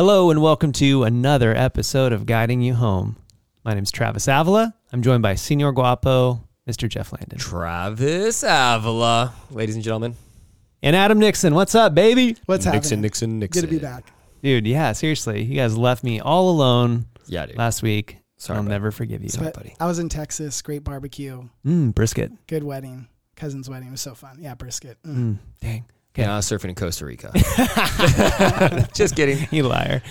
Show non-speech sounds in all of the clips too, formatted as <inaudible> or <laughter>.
Hello and welcome to another episode of Guiding You Home. My name is Travis Avila. I'm joined by Senor Guapo, Mr. Jeff Landon, Travis Avila, ladies and gentlemen. and Adam Nixon. What's up, baby? What's up? Nixon, happening? Nixon, Nixon. Good to be back. Dude, yeah, seriously. You guys left me all alone Yeah, dude. last week. Sorry, I'll bud. never forgive you. Sorry, buddy. I was in Texas. Great barbecue. Mm, brisket. Good wedding. Cousin's wedding it was so fun. Yeah, brisket. Mm. Mm, dang. Okay. I was surfing in Costa Rica. <laughs> <laughs> Just kidding. you liar.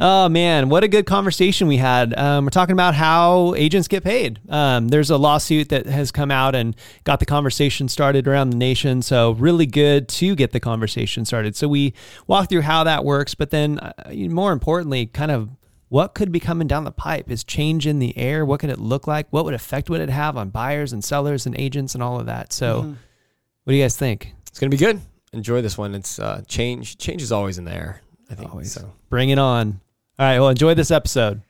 Oh man, what a good conversation we had. Um, we're talking about how agents get paid. Um, there's a lawsuit that has come out and got the conversation started around the nation. So really good to get the conversation started. So we walk through how that works, but then uh, more importantly, kind of what could be coming down the pipe is change in the air. What could it look like? What would effect would it have on buyers and sellers and agents and all of that? So Mhm. what do you guys think? It's gonna be good. Enjoy this one. It's uh, change. Change is always in the air. I think Always. so. Bring it on. All right, well, enjoy this episode.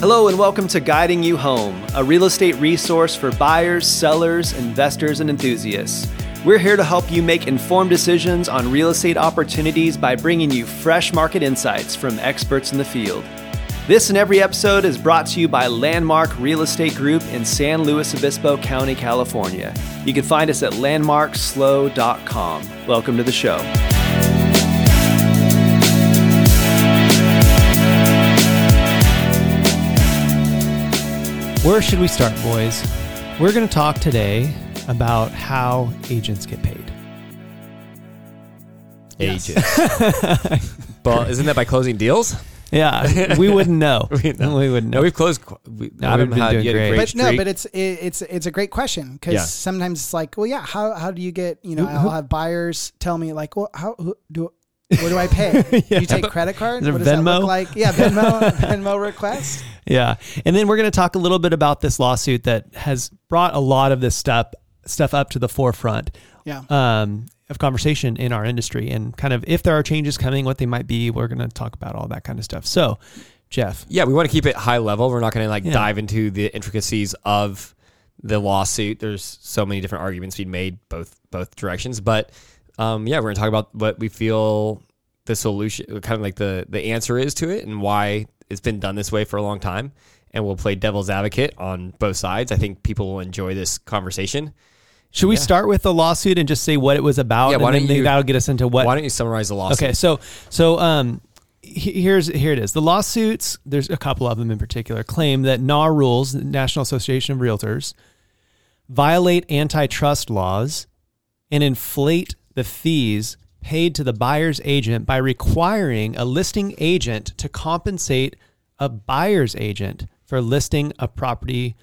Hello, and welcome to Guiding You Home, a real estate resource for buyers, sellers, investors, and enthusiasts. We're here to help you make informed decisions on real estate opportunities by bringing you fresh market insights from experts in the field. This and every episode is brought to you by Landmark Real Estate Group in San Luis Obispo County, California. You can find us at landmarkslow.com. Welcome to the show. Where should we start, boys? We're going to talk today about how agents get paid. Yes. <laughs> well, isn't that by closing deals? Yeah, <laughs> we wouldn't know. <laughs> We know. We wouldn't know. No, we've closed. qu- We, No, I've we've been doing you had a great. But no, but it's it, it's it's a great question because Yeah. sometimes it's like, well, yeah, how how do you get? You know, Who- who- I'll have buyers tell me like, well, how who, do where do I pay? <laughs> Do you take credit card? Is there what does that Venmo? look like? Yeah, Venmo Venmo request. Yeah. And then we're going to talk a little bit about this lawsuit that has brought a lot of this stuff stuff up to the forefront Yeah. um, of conversation in our industry and kind of if there are changes coming, what they might be. We're going to talk about all that kind of stuff. So, Jeff, yeah, we want to keep it high level. We're not going to like Yeah. dive into the intricacies of the lawsuit. There's so many different arguments being made both both directions, but um, yeah, we're going to talk about what we feel the solution, kind of like the the answer is to it, and why it's been done this way for a long time. And we'll play devil's advocate on both sides. I think people will enjoy this conversation. Should we Yeah. start with the lawsuit and just say what it was about? Yeah, why and don't then you- that'll get us into what Why don't you summarize the lawsuit? Okay, so so um, here's here it is. The lawsuits, there's a couple of them in particular, claim that NAR rules, the National Association of Realtors, violate antitrust laws and inflate the fees paid to the buyer's agent by requiring a listing agent to compensate a buyer's agent for listing a property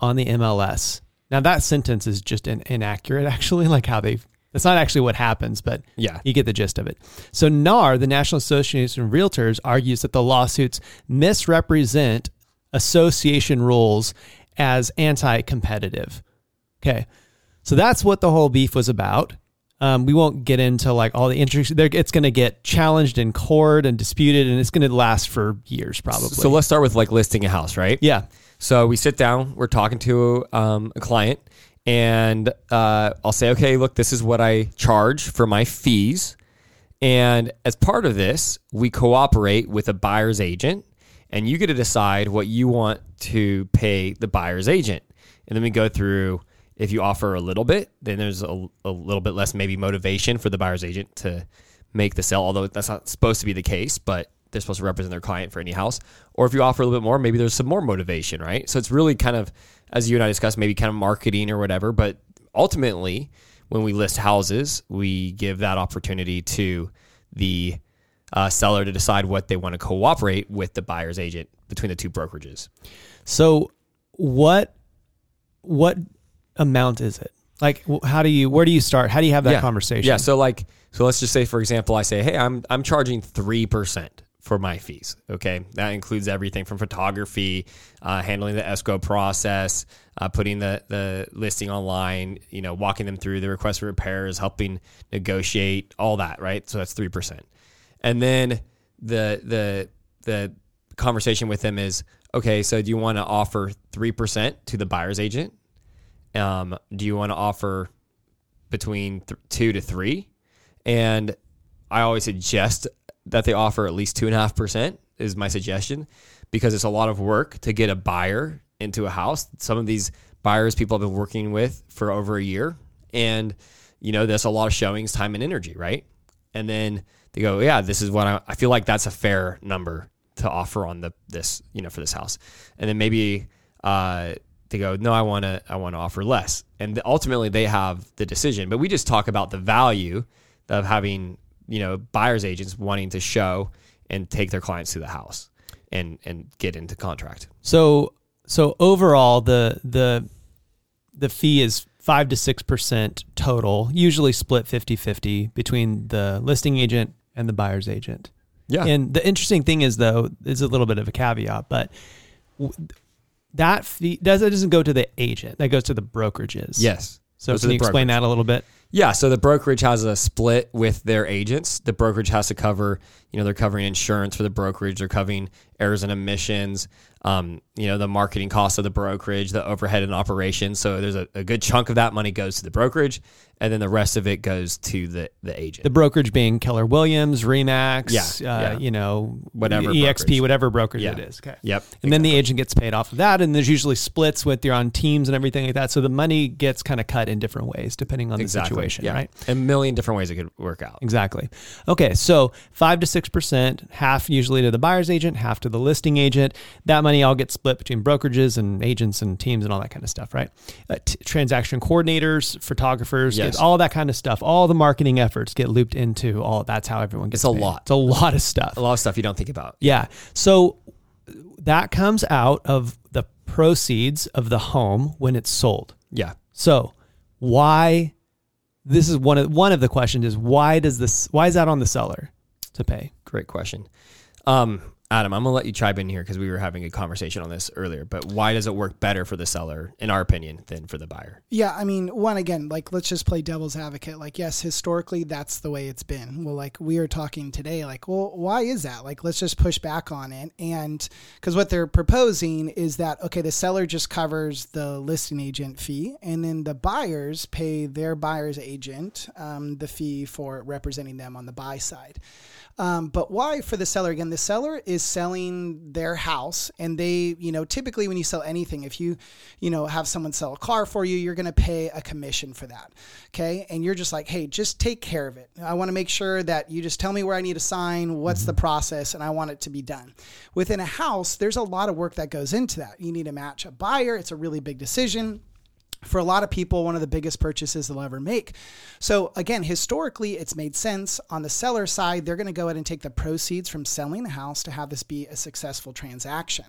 on the MLS. Now that sentence is just in, inaccurate <laughs> actually, like how they that's not actually what happens, but Yeah. you get the gist of it. So NAR, the National Association of Realtors, argues that the lawsuits misrepresent association rules as anti-competitive. Okay, so that's what the whole beef was about. Um, we won't get into like all the interest. It's going to get challenged in court and disputed, and it's going to last for years probably. So let's start with like listing a house, right? yeah, So we sit down, we're talking to um, a client, and uh, I'll say, okay, look, this is what I charge for my fees. And as part of this, we cooperate with a buyer's agent, and you get to decide what you want to pay the buyer's agent. And then we go through if you offer a little bit, then there's a, a little bit less maybe motivation for the buyer's agent to make the sale, although that's not supposed to be the case, but they're supposed to represent their client for any house. Or if you offer a little bit more, maybe there's some more motivation, right? So it's really kind of, as you and I discussed, maybe kind of marketing or whatever. But ultimately, when we list houses, we give that opportunity to the uh, seller to decide what they want to cooperate with the buyer's agent between the two brokerages. So what what amount is it? Like how do you where do you start? How do you have that yeah. conversation? Yeah. So like, so let's just say, for example, I say, hey, I'm I'm charging three percent for my fees. Okay, that includes everything from photography, uh, handling the escrow process, uh, putting the the listing online, you know, walking them through the request for repairs, helping negotiate, all that. Right. So that's three percent, and then the the the conversation with them is okay. So do you want to offer three percent to the buyer's agent? Um, do you want to offer between th- two to three, and I always suggest that they offer at least two and a half percent is my suggestion because it's a lot of work to get a buyer into a house. Some of these buyers people have been working with for over a year, and you know that's a lot of showings, time, and energy, right? And then they go, yeah, this is what I, I feel like that's a fair number to offer on the this you know for this house, and then maybe uh, they go, no, I want to I want to offer less, and ultimately they have the decision. But we just talk about the value of having you know buyers agents wanting to show and take their clients to the house and and get into contract. So so overall the the the fee is five to six percent total, usually split 50-50 between the listing agent and the buyer's agent. Yeah. And the interesting thing is though, is a little bit of a caveat, but w- that fee does it doesn't go to the agent. That goes to the brokerages. yes. So can you explain that a little bit? Yeah, so the brokerage has a split with their agents. The brokerage has to cover, you know, they're covering insurance for the brokerage, they're covering errors and omissions, um, you know, the marketing costs of the brokerage, the overhead and operations. So there's a, a good chunk of that money goes to the brokerage, and then the rest of it goes to the the agent. The brokerage being Keller Williams, Remax, Yeah, uh, yeah. you know, Whatever EXP, brokerage. whatever brokerage Yeah. it is. Okay. yep. And then the agent gets paid off of that, and there's usually splits with you're on teams and everything like that. So the money gets kind of cut in different ways depending on the exactly. situation, yeah. right? A million different ways it could work out. Exactly. Okay, so five to six percent, half usually to the buyer's agent, half to the listing agent. That money all gets split between brokerages and agents and teams and all that kind of stuff, right? Uh, t- transaction coordinators, photographers, Yes. all that kind of stuff. All the marketing efforts get looped into all. That's how everyone gets. It's a paid. lot. It's a lot of stuff. A lot of stuff you don't think about. Yeah. So that comes out of the proceeds of the home when it's sold. Yeah. So why this is one of one of the questions is why does this why is that on the seller to pay? Great question. Um, Adam, I'm gonna let you chime in here because we were having a conversation on this earlier. But why does it work better for the seller, in our opinion, than for the buyer? Yeah, I mean, one again, like let's just play devil's advocate. Like, yes, historically that's the way it's been. Well, like we are talking today, like, well, why is that? Like, let's just push back on it. And because what they're proposing is that okay, the seller just covers the listing agent fee, and then the buyers pay their buyer's agent um, the fee for representing them on the buy side. Um, but why for the seller? Again, the seller is selling their house, and they, you know, typically when you sell anything, if you, you know, have someone sell a car for you, you're going to pay a commission for that. Okay. And you're just like, hey, just take care of it. I want to make sure that you just tell me where I need to sign, what's the process, and I want it to be done. Within a house, there's a lot of work that goes into that. You need to match a buyer, it's a really big decision for a lot of people, one of the biggest purchases they'll ever make. So, again, historically, it's made sense. On the seller side, they're going to go ahead and take the proceeds from selling the house to have this be a successful transaction.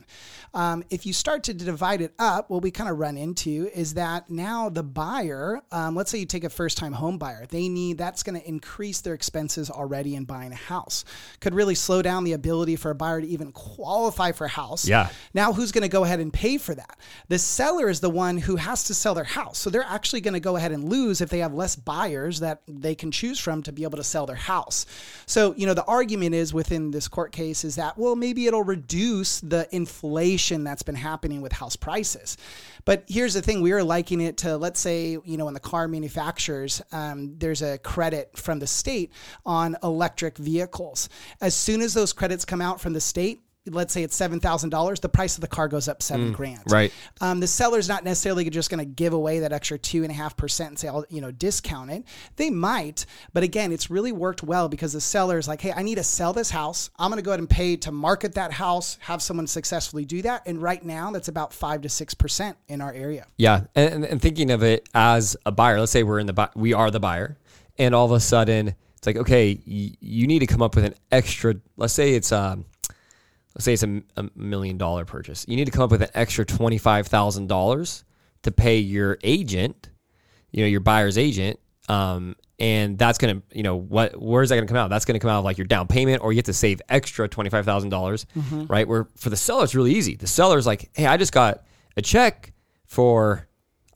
Um, if you start to divide it up, what we kind of run into is that now the buyer, um, let's say you take a first time home buyer, they need that's going to increase their expenses already in buying a house. Could really slow down the ability for a buyer to even qualify for a house. Yeah. Now, who's going to go ahead and pay for that? The seller is the one who has to sell their house. So they're actually going to go ahead and lose if they have less buyers that they can choose from to be able to sell their house. So, you know, the argument is within this court case is that, well, maybe it'll reduce the inflation that's been happening with house prices. But here's the thing we are liking it to, let's say, you know, in the car manufacturers, um, there's a credit from the state on electric vehicles. As soon as those credits come out from the state, let's say it's seven thousand dollars, the price of the car goes up seven grand. right. Um, the seller's not necessarily just going to give away that extra two and a half percent and say, "I'll you know discount it." They might, but again, it's really worked well because the seller is like, "Hey, I need to sell this house. I'm going to go ahead and pay to market that house, have someone successfully do that." And right now, that's about five to six percent in our area. Yeah, and, and- thinking of it as a buyer, let's say we're in the bu- we are the buyer, and all of a sudden it's like, okay, you need to come up with an extra. Let's say it's um, let's say it's a million dollar purchase. You need to come up with an extra twenty five thousand dollars to pay your agent, you know, your buyer's agent, um, and that's gonna, you know, what where's that gonna come out? That's gonna come out of like your down payment, or you have to save extra twenty five thousand dollars, right? Where for the seller it's really easy. The seller's like, hey, I just got a check for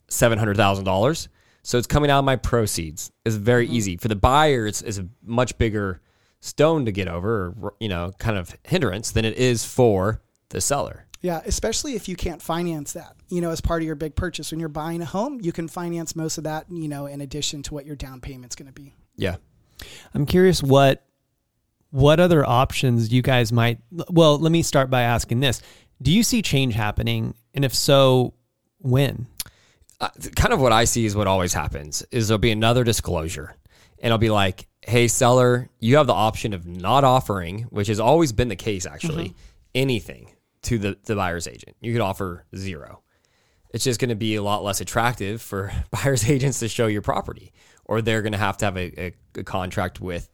seven hundred thousand dollars. So it's coming out of my proceeds. It's very easy for the buyer. It's, it's a much bigger stone to get over, or you know, kind of hindrance than it is for the seller. Yeah, especially if you can't finance that, you know, as part of your big purchase. When you're buying a home, you can finance most of that, you know, in addition to what your down payment's going to be. Yeah. I'm curious what what other options you guys might well, let me start by asking this. Do you see change happening? And if so, when? uh, kind of what I see is what always happens is there'll be another disclosure and I'll be like, Hey seller, you have the option of not offering, which has always been the case actually, mm-hmm. anything to the, the buyer's agent. You could offer zero. It's just going to be a lot less attractive for <laughs> buyer's agents to show your property, or they're going to have to have a, a, a contract with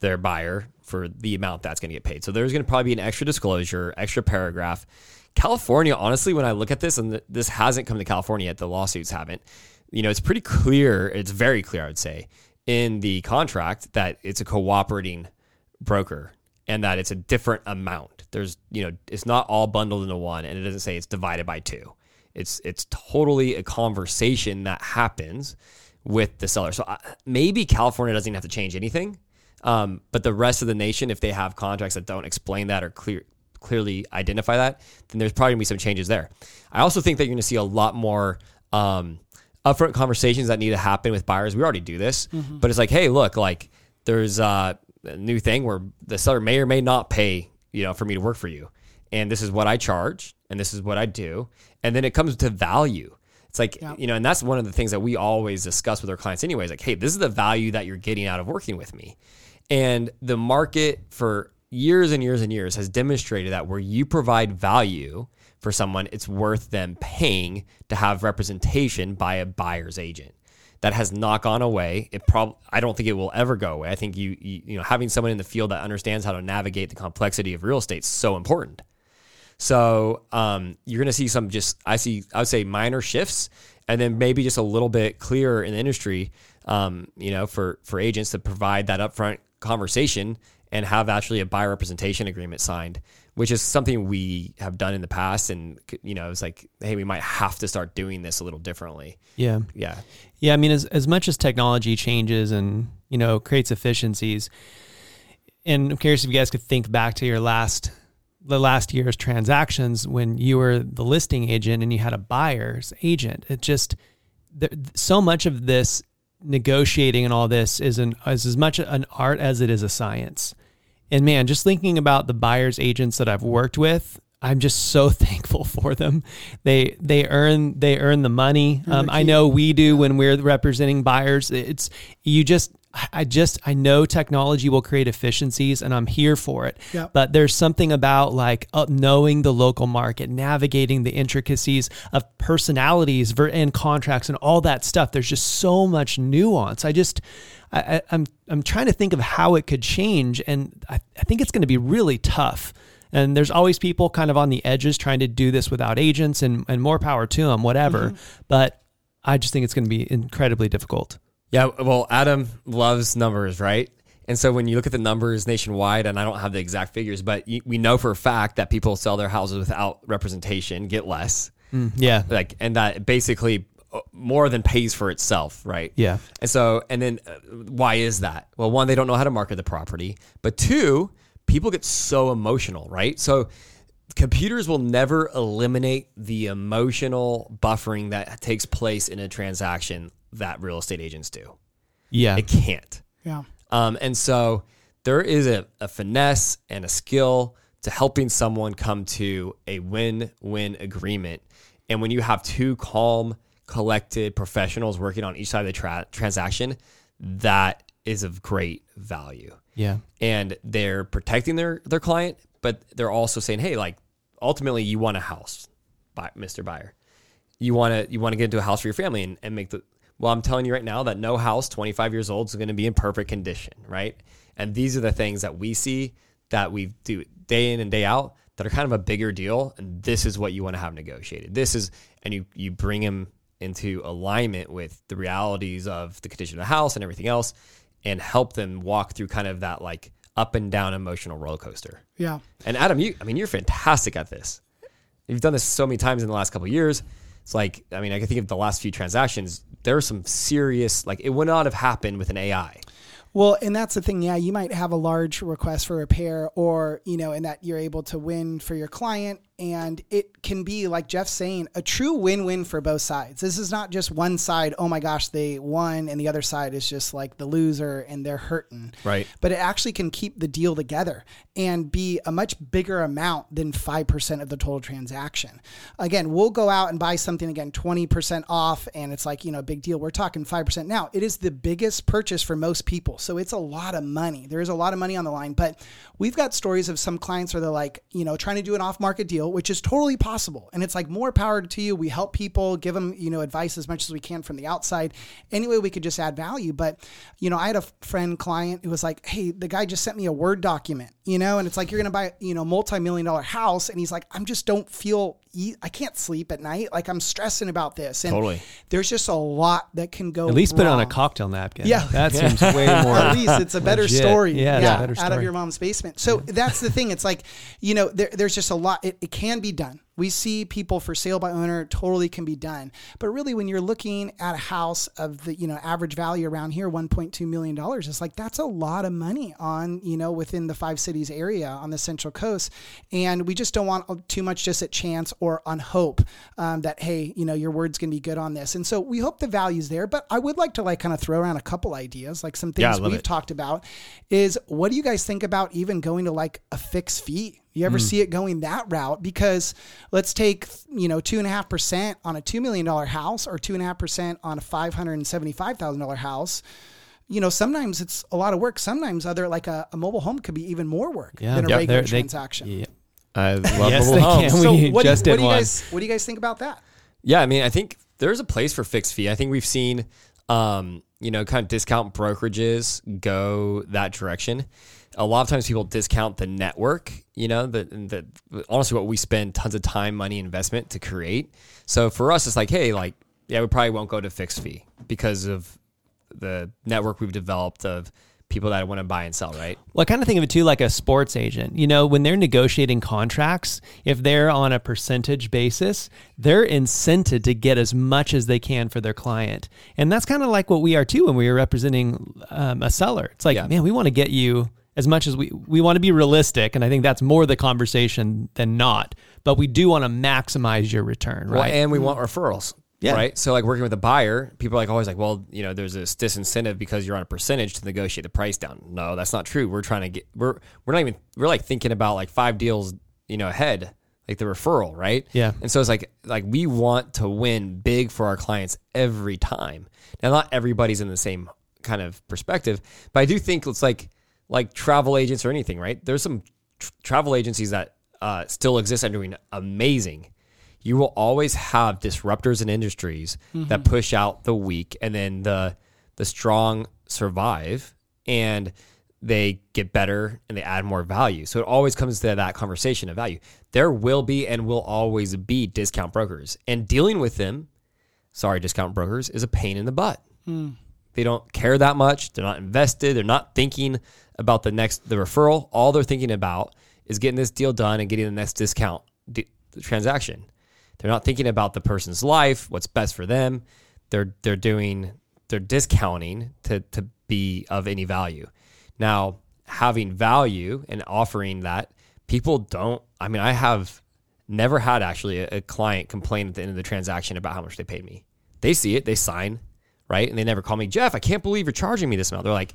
their buyer for the amount that's going to get paid. So there's going to probably be an extra disclosure, extra paragraph. California, honestly, when I look at this, and th- this hasn't come to California yet, the lawsuits haven't. You know, it's pretty clear. It's very clear, I would say, in the contract that it's a cooperating broker and that it's a different amount. There's, you know, it's not all bundled into one, and it doesn't say it's divided by two. It's it's totally a conversation that happens with the seller. So uh, maybe California doesn't even have to change anything, um, but the rest of the nation, if they have contracts that don't explain that or clear clearly identify that, then there's probably gonna be some changes there. I also think that you're gonna see a lot more. Um, upfront conversations that need to happen with buyers. We already do this, but it's like, hey, look, like there's uh, a new thing where the seller may or may not pay, you know, for me to work for you, and this is what I charge, and this is what I do, and then it comes to value. It's like Yeah. you know, and that's one of the things that we always discuss with our clients, anyways. Like, hey, this is the value that you're getting out of working with me, and the market for years and years and years has demonstrated that where you provide value for someone, it's worth them paying to have representation by a buyer's agent. That has not gone away. It prob I don't think it will ever go away. I think you, you you know having someone in the field that understands how to navigate the complexity of real estate is so important. So um, you're going to see some just I see I would say minor shifts, and then maybe just a little bit clearer in the industry. Um, you know, for for agents to provide that upfront conversation and have actually a buyer representation agreement signed, which is something we have done in the past. And you know, it's like, hey, we might have to start doing this a little differently. Yeah. Yeah, Yeah, I mean, as as much as technology changes and you know creates efficiencies, and I'm curious if you guys could think back to your last the last year's transactions when you were the listing agent and you had a buyer's agent. It just there, so much of this negotiating and all this is an is as much an art as it is a science. And man, just thinking about the buyer's agents that I've worked with, I'm just so <laughs> thankful for them. They they earn they earn the money. Um, I know we do when we're representing buyers. It's you just I just I know technology will create efficiencies, and I'm here for it. Yep. But there's something about like uh, knowing the local market, navigating the intricacies of personalities ver- and contracts and all that stuff. There's just so much nuance. I just I, I, I'm I'm trying to think of how it could change, and I, I think it's going to be really tough. And there's always people kind of on the edges trying to do this without agents, and and more power to them, whatever. But I just think it's going to be incredibly difficult. Yeah. Well, Adam loves numbers, right? And so when you look at the numbers nationwide, and I don't have the exact figures, but we know for a fact that people sell their houses without representation get less. Yeah, like and that basically uh, more than pays for itself right Yeah. and so and then uh, why is that well one they don't know how to market the property but two people get so emotional right so computers will never eliminate the emotional buffering that takes place in a transaction that real estate agents do yeah, it can't Yeah. um, and so there is a, a finesse and a skill to helping someone come to a win win agreement. And when you have two calm, collected professionals working on each side of the tra- transaction, that is of great value. yeah, And they're protecting their, their client, but they're also saying, hey, like ultimately you want a house, Mr. Buyer. You want to you want to get into a house for your family and, and make the well, I'm telling you right now that no house 25 years old is going to be in perfect condition, right? And these are the things that we see that we do day in and day out that are kind of a bigger deal. And this is what you want to have negotiated. This is, and you you bring them into alignment with the realities of the condition of the house and everything else, and help them walk through kind of that like up and down emotional roller coaster. Yeah. And Adam, you, I mean, you're fantastic at this. You've done this so many times in the last couple of years. It's like, I mean, I can think of the last few transactions. There are some serious, like, it would not have happened with an AI. Well, and that's the thing. Yeah, you might have a large request for repair, or you know, and that you're able to win for your client, and it can be like Jeff's saying a true win-win for both sides. This is not just one side, oh my gosh, they won and the other side is just like the loser and they're hurting. Right. But it actually can keep the deal together and be a much bigger amount than 5% of the total transaction. Again, we'll go out and buy something again 20% off and it's like, you know, a big deal. We're talking 5% now. It is the biggest purchase for most people. So it's a lot of money. There is a lot of money on the line, but we've got stories of some clients where they're like, you know, trying to do an off-market deal, which is totally possible. And it's like more power to you. We help people, give them, you know, advice as much as we can from the outside. Anyway, we could just add value. But, you know, I had a friend client who was like, hey, the guy just sent me a Word document, you know, and it's like, you're going to buy, you know, multi-million dollar house. And he's like, I'm just don't feel, I can't sleep at night. Like I'm stressing about this. And Totally. there's just a lot that can go At least put it on a cocktail napkin. Yeah. That <laughs> seems way more. At least it's a better legit. story. Yeah, it's a better out of your mom's basement. So that's the thing. It's like, you know, there, there's just a lot. It, it can be done. We see people for sale by owner totally can be done. But really, when you're looking at a house of the, you know, average value around here, $1.2 million, it's like that's a lot of money on, you know, within the five cities area on the Central Coast. And we just don't want too much just at chance or on hope um, that, hey, you know, your word's going to be good on this. And so we hope the value's there. But I would like to like kind of throw around a couple ideas, like some things love we've it. talked about is what do you guys think about even going to like a fixed fee? You ever see it going that route? Because let's take, you know, two and a half percent on a $2 million house or two and a half percent on a $575,000 house. You know, sometimes it's a lot of work. Sometimes other like a, a mobile home could be even more work Yeah. than a Yeah, regular they're- they- transaction. yeah. I love Yes, mobile they homes. can. So We what, just do, what do you one. guys what do you guys think about that? Yeah, I mean, I think there's a place for fixed fee. I think we've seen, um, you know, kind of discount brokerages go that direction. A lot of times people discount the network, you know, the, the honestly what we spend tons of time, money, investment to create. So for us, it's like, hey, like, yeah, we probably won't go to fixed fee because of the network we've developed of people that want to buy and sell, right? Well, I kind of think of it too like a sports agent. You know, when they're negotiating contracts, if they're on a percentage basis, they're incented to get as much as they can for their client. And that's kind of like what we are too when we are representing um, a seller. It's like, Yeah. man, we want to get you as much as we we want to be realistic, and I think that's more the conversation than not. But we do want to maximize your return, Well, right? and we want referrals. Yeah. Right. So like working with a buyer, people are like always like, well, you know, there's this disincentive because you're on a percentage to negotiate the price down. No, that's not true. We're trying to get we're we're not even we're like thinking about like five deals, you know, ahead, like the referral, right? Yeah. And so it's like like we want to win big for our clients every time. Now not everybody's in the same kind of perspective, but I do think it's like like travel agents or anything, right? There's some tr- travel agencies that uh, still exist and doing amazing you will always have disruptors in industries that push out the weak and then the the strong survive and they get better and they add more value. So it always comes to that conversation of value. There will be and will always be discount brokers. And dealing with them, sorry, discount brokers, is a pain in the butt. They don't care that much. They're not invested. They're not thinking about the next the referral. All they're thinking about is getting this deal done and getting the next discount transaction. They're not thinking about the person's life, what's best for them. They're they're doing they're discounting to to be of any value. Now, having value and offering that, people don't. I mean, I have never had actually a, a client complain at the end of the transaction about how much they paid me. They see it, they sign, right, and they never call me Jeff. I can't believe you're charging me this amount. They're like,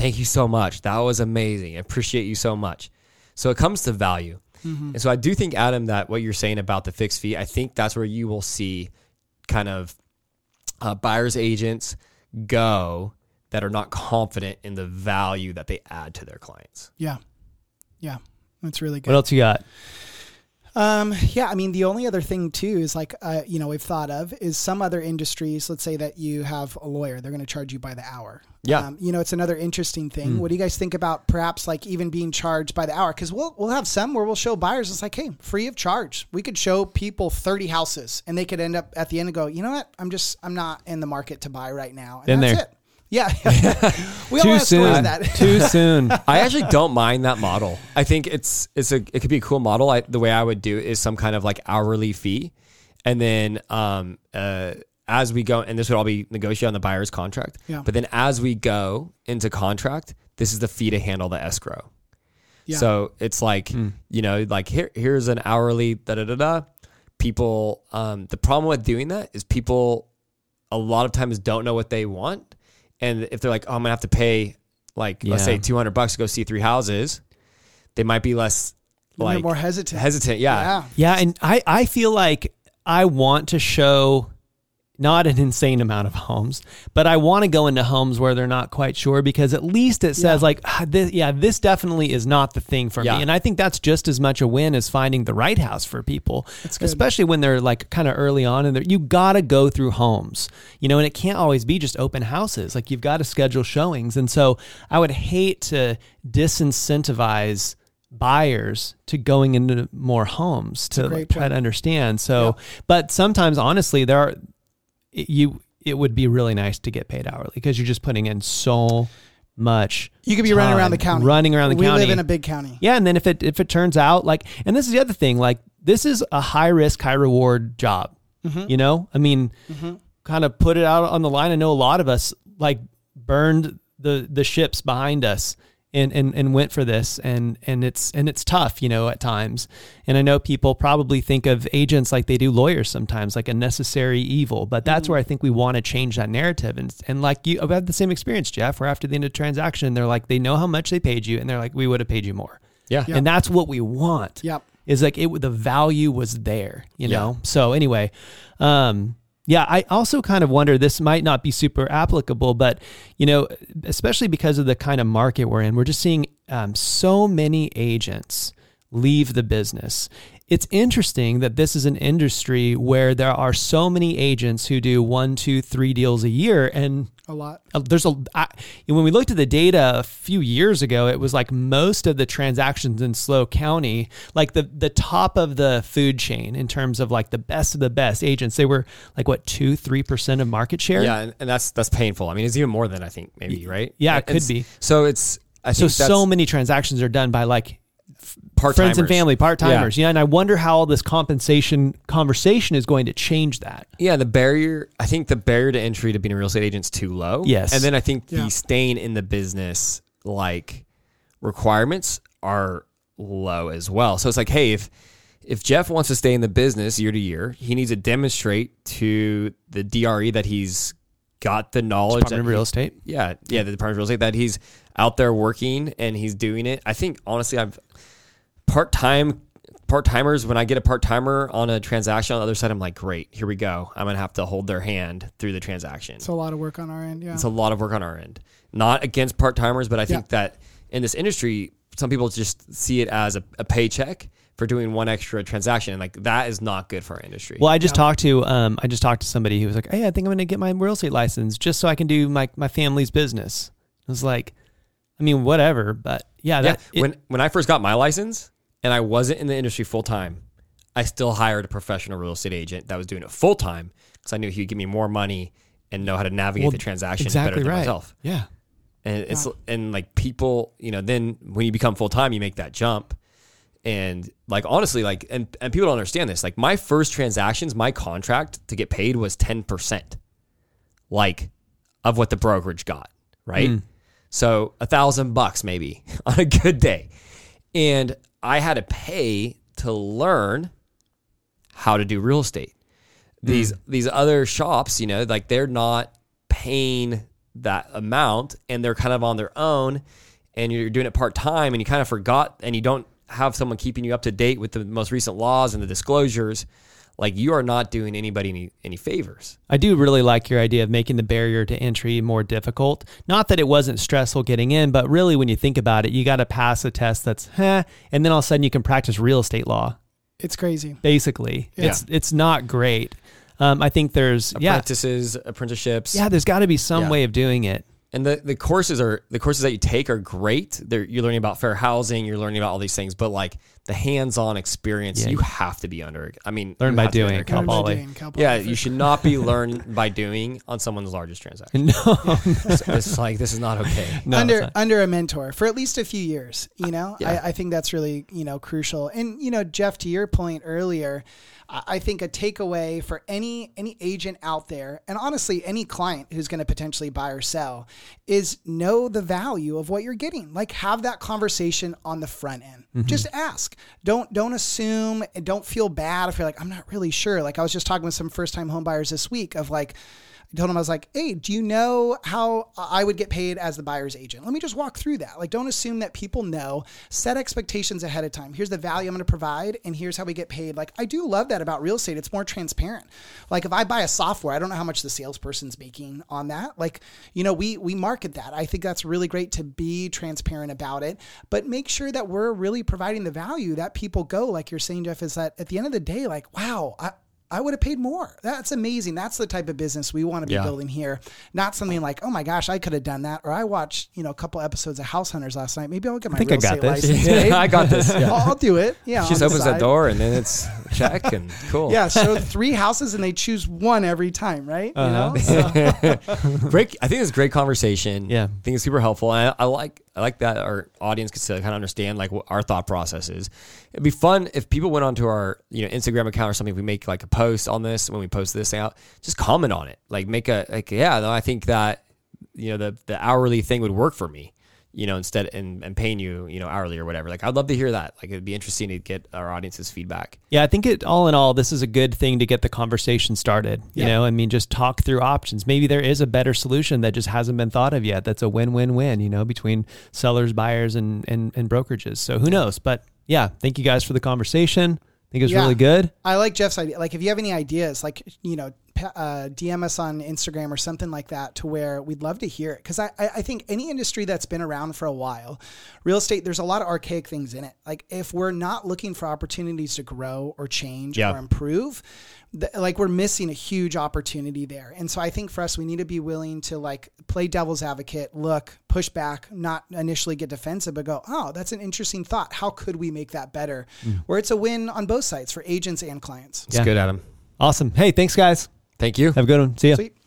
"Thank you so much. That was amazing. I appreciate you so much." So it comes to value. And so I do think, Adam, that what you're saying about the fixed fee, I think that's where you will see kind of uh, buyers agents go that are not confident in the value that they add to their clients. Yeah. Yeah. That's really good. what else you got? Um, yeah, I mean, the only other thing too is like, uh, you know, we've thought of is some other industries. Let's say that you have a lawyer, they're going to charge you by the hour. Yeah. Um, you know, it's another interesting thing. What do you guys think about perhaps like even being charged by the hour? Because we'll we'll have some where we'll show buyers. It's like, hey, free of charge. We could show people thirty houses, and they could end up at the end and go, you know what? I'm just I'm not in the market to buy right now. And that's there. it. <laughs> Yeah. we all Too have stories soon. that. Too soon. <laughs> I actually don't mind that model. I think it's it's a it could be a cool model. I, the way I would do it is some kind of like hourly fee, and then um uh as we go, and this would all be negotiated on the buyer's contract. Yeah. But then as we go into contract, this is the fee to handle the escrow. Yeah. So it's like, you know, like here here's an hourly da da da da. People um the problem with doing that is people a lot of times don't know what they want. And if they're like, oh, I'm gonna have to pay like let's say two hundred bucks to go see three houses, they might be less like more hesitant. hesitant. Yeah. yeah. Yeah, and I I feel like I want to show not an insane amount of homes, but I want to go into homes where they're not quite sure because at least it says Yeah. like, ah, this, yeah, this definitely is not the thing for Yeah. me. And I think that's just as much a win as finding the right house for people, especially when they're like kind of early on and they're- you got to go through homes, you know, and it can't always be just open houses. Like you've got to schedule showings. And so I would hate to disincentivize buyers to going into more homes to like, try point. to understand. So, but sometimes honestly, there are it- you. It would be really nice to get paid hourly because you're just putting in so much. You could be running around the county. running around the we county. live in a big county. Yeah, and then if it if it turns out like, and this is the other thing, like this is a high risk, high reward job. Mm-hmm. You know, I mean, kind of put it out on the line. I know a lot of us like burned the the ships behind us and and and went for this, and and it's and it's tough, you know, at times. And I know people probably think of agents like they do lawyers sometimes, like a necessary evil. But that's Mm-hmm. where I think we want to change that narrative. And and like you, I've had the same experience, Jeff, where after the end of the transaction, they're like, they know how much they paid you, and they're like, we would have paid you more. Yeah. Yeah. And that's what we want. Yep. Is like it the value was there, you Yeah. know? So anyway, um yeah, I also kind of wonder this might not be super applicable, but you know, especially because of the kind of market we're in, we're just seeing um, so many agents leave the business. It's interesting that this is an industry where there are so many agents who do one, two, three deals a year, and A lot. uh, there's a I, when we looked at the data a few years ago it was like most of the transactions in SLO county like the the top of the food chain in terms of like the best of the best agents they were like what two three percent of market share Yeah, and, and that's that's painful. I mean, it's even more than I think, maybe, right? yeah, it And could be. So it's I so think that's so many transactions are done by like part friends and family part timers yeah. and i wonder how all this compensation conversation is going to change that Yeah, the barrier. I think the barrier to entry to being a real estate agent is too low. Yes. and then I think Yeah. the staying in the business like requirements are low as well. So it's like, hey, if if Jeff wants to stay in the business year to year, he needs to demonstrate to the DRE that he's got the knowledge Department of real estate yeah, yeah, the Department of Real Estate that he's out there working and he's doing it. I think honestly, I've part time part timers. When I get a part timer on a transaction on the other side, I'm like, great, here we go. I'm gonna have to hold their hand through the transaction. It's a lot of work on our end. Yeah. It's a lot of work on our end. Not against part timers, but I think Yeah. that in this industry, some people just see it as a, a paycheck for doing one extra transaction, and like that is not good for our industry. Well, I just talked to um, I just talked to somebody who was like, "Hey, I think I'm going to get my real estate license just so I can do my my family's business." I was like, I mean, whatever, but yeah, yeah, that it- when when I first got my license and I wasn't in the industry full time, I still hired a professional real estate agent that was doing it full time because I knew he would give me more money and know how to navigate Well, the transaction exactly better than right. myself. Yeah, And it's and like people, you know, then when you become full time, you make that jump. And like honestly, like and, and people don't understand this. Like my first transactions, my contract to get paid was ten percent, like of what the brokerage got, right? Mm. So a thousand bucks maybe <laughs> on a good day, and I had to pay to learn how to do real estate. These hmm. these other shops, you know, like they're not paying that amount and they're kind of on their own and you're doing it part time and you kind of forgot and you don't have someone keeping you up to date with the most recent laws and the disclosures, like you are not doing anybody any, any favors. I do really like your idea of making the barrier to entry more difficult. Not that it wasn't stressful getting in, but really when you think about it, you got to pass a test that's, huh, and then all of a sudden you can practice real estate law. it's crazy. Basically, Yeah. it's it's not great. Um, I think there's yeah apprenticeships. yeah there's got to be some Yeah. way of doing it. And the, the courses are the courses that you take are great. They're, you're learning about fair housing, you're learning about all these things, but like the hands-on experience, Yeah. you have to be under. I mean, Learn by have to be doing, Cal Learn by Poly. doing, Cal Yeah, you should not be <laughs> learned by doing on someone's largest transaction. <laughs> No, <laughs> It's, it's like this is not okay. no, under not. under a mentor for at least a few years. You know, Yeah. I, I think that's really you know crucial. And you know, Jeff, to your point earlier, I I think a takeaway for any any agent out there, and honestly, any client who's going to potentially buy or sell, is know the value of what you're getting. Like have that conversation on the front end. Mm-hmm. Just ask. Don't don't assume. and Don't feel bad if you're like I'm not really sure. Like I was just talking with some first time home buyers this week of like. I told him I was like, "Hey, do you know how I would get paid as the buyer's agent? Let me just walk through that. Like, don't assume that people know. Set expectations ahead of time. Here's the value I'm going to provide, and here's how we get paid. Like, I do love that about real estate. It's more transparent. Like, if I buy a software, I don't know how much the salesperson's making on that. Like, you know, we we market that. I think that's really great to be transparent about it, but make sure that we're really providing the value that people go. Like you're saying, Jeff, is that at the end of the day, like, wow, I, I would have paid more. That's amazing. That's the type of business we want to be Yeah. building here. Not something like, oh my gosh, I could have done that. Or I watched, you know, a couple episodes of House Hunters last night. Maybe I'll get my think I real got estate this. license. <laughs> Yeah, babe. I got this. Yeah. I'll, I'll do it. Yeah. She just on the opens that door and then it's <laughs> check and cool. Yeah. So <laughs> three houses and they choose one every time, right? You know? Uh-huh. So- great. I think it's a great conversation. Yeah. I think it's super helpful. And I, I like I like that our audience to kind of understand like what our thought process is. It'd be fun if people went onto our you know Instagram account or something. If we make like a post on this when we post this out, just comment on it. Like make a like yeah. No, I think that you know the the hourly thing would work for me. You know, instead and, and paying you, you know, hourly or whatever. Like, I'd love to hear that. Like, it'd be interesting to get our audience's feedback. Yeah, I think it all in all, this is a good thing to get the conversation started. You Yeah. know, I mean, just talk through options. Maybe there is a better solution that just hasn't been thought of yet. That's a win-win-win. You know, between sellers, buyers, and and, and brokerages. So who knows? But yeah, thank you guys for the conversation. I think it's Yeah. really good. I like Jeff's idea. Like, if you have any ideas, like you know, pa- uh, DM us on Instagram or something like that, to where we'd love to hear it. Because I, I, I think any industry that's been around for a while, real estate, there's a lot of archaic things in it. Like, if we're not looking for opportunities to grow or change Yeah. or improve, th- like we're missing a huge opportunity there. And so I think for us, we need to be willing to like play devil's advocate, look, push back, not initially get defensive, but go, oh, that's an interesting thought. How could we make that better? Where it's a win on both sides for agents and clients. It's Yeah. good, Adam. Awesome. Hey, thanks guys. Thank you. Have a good one. See ya. Sweet.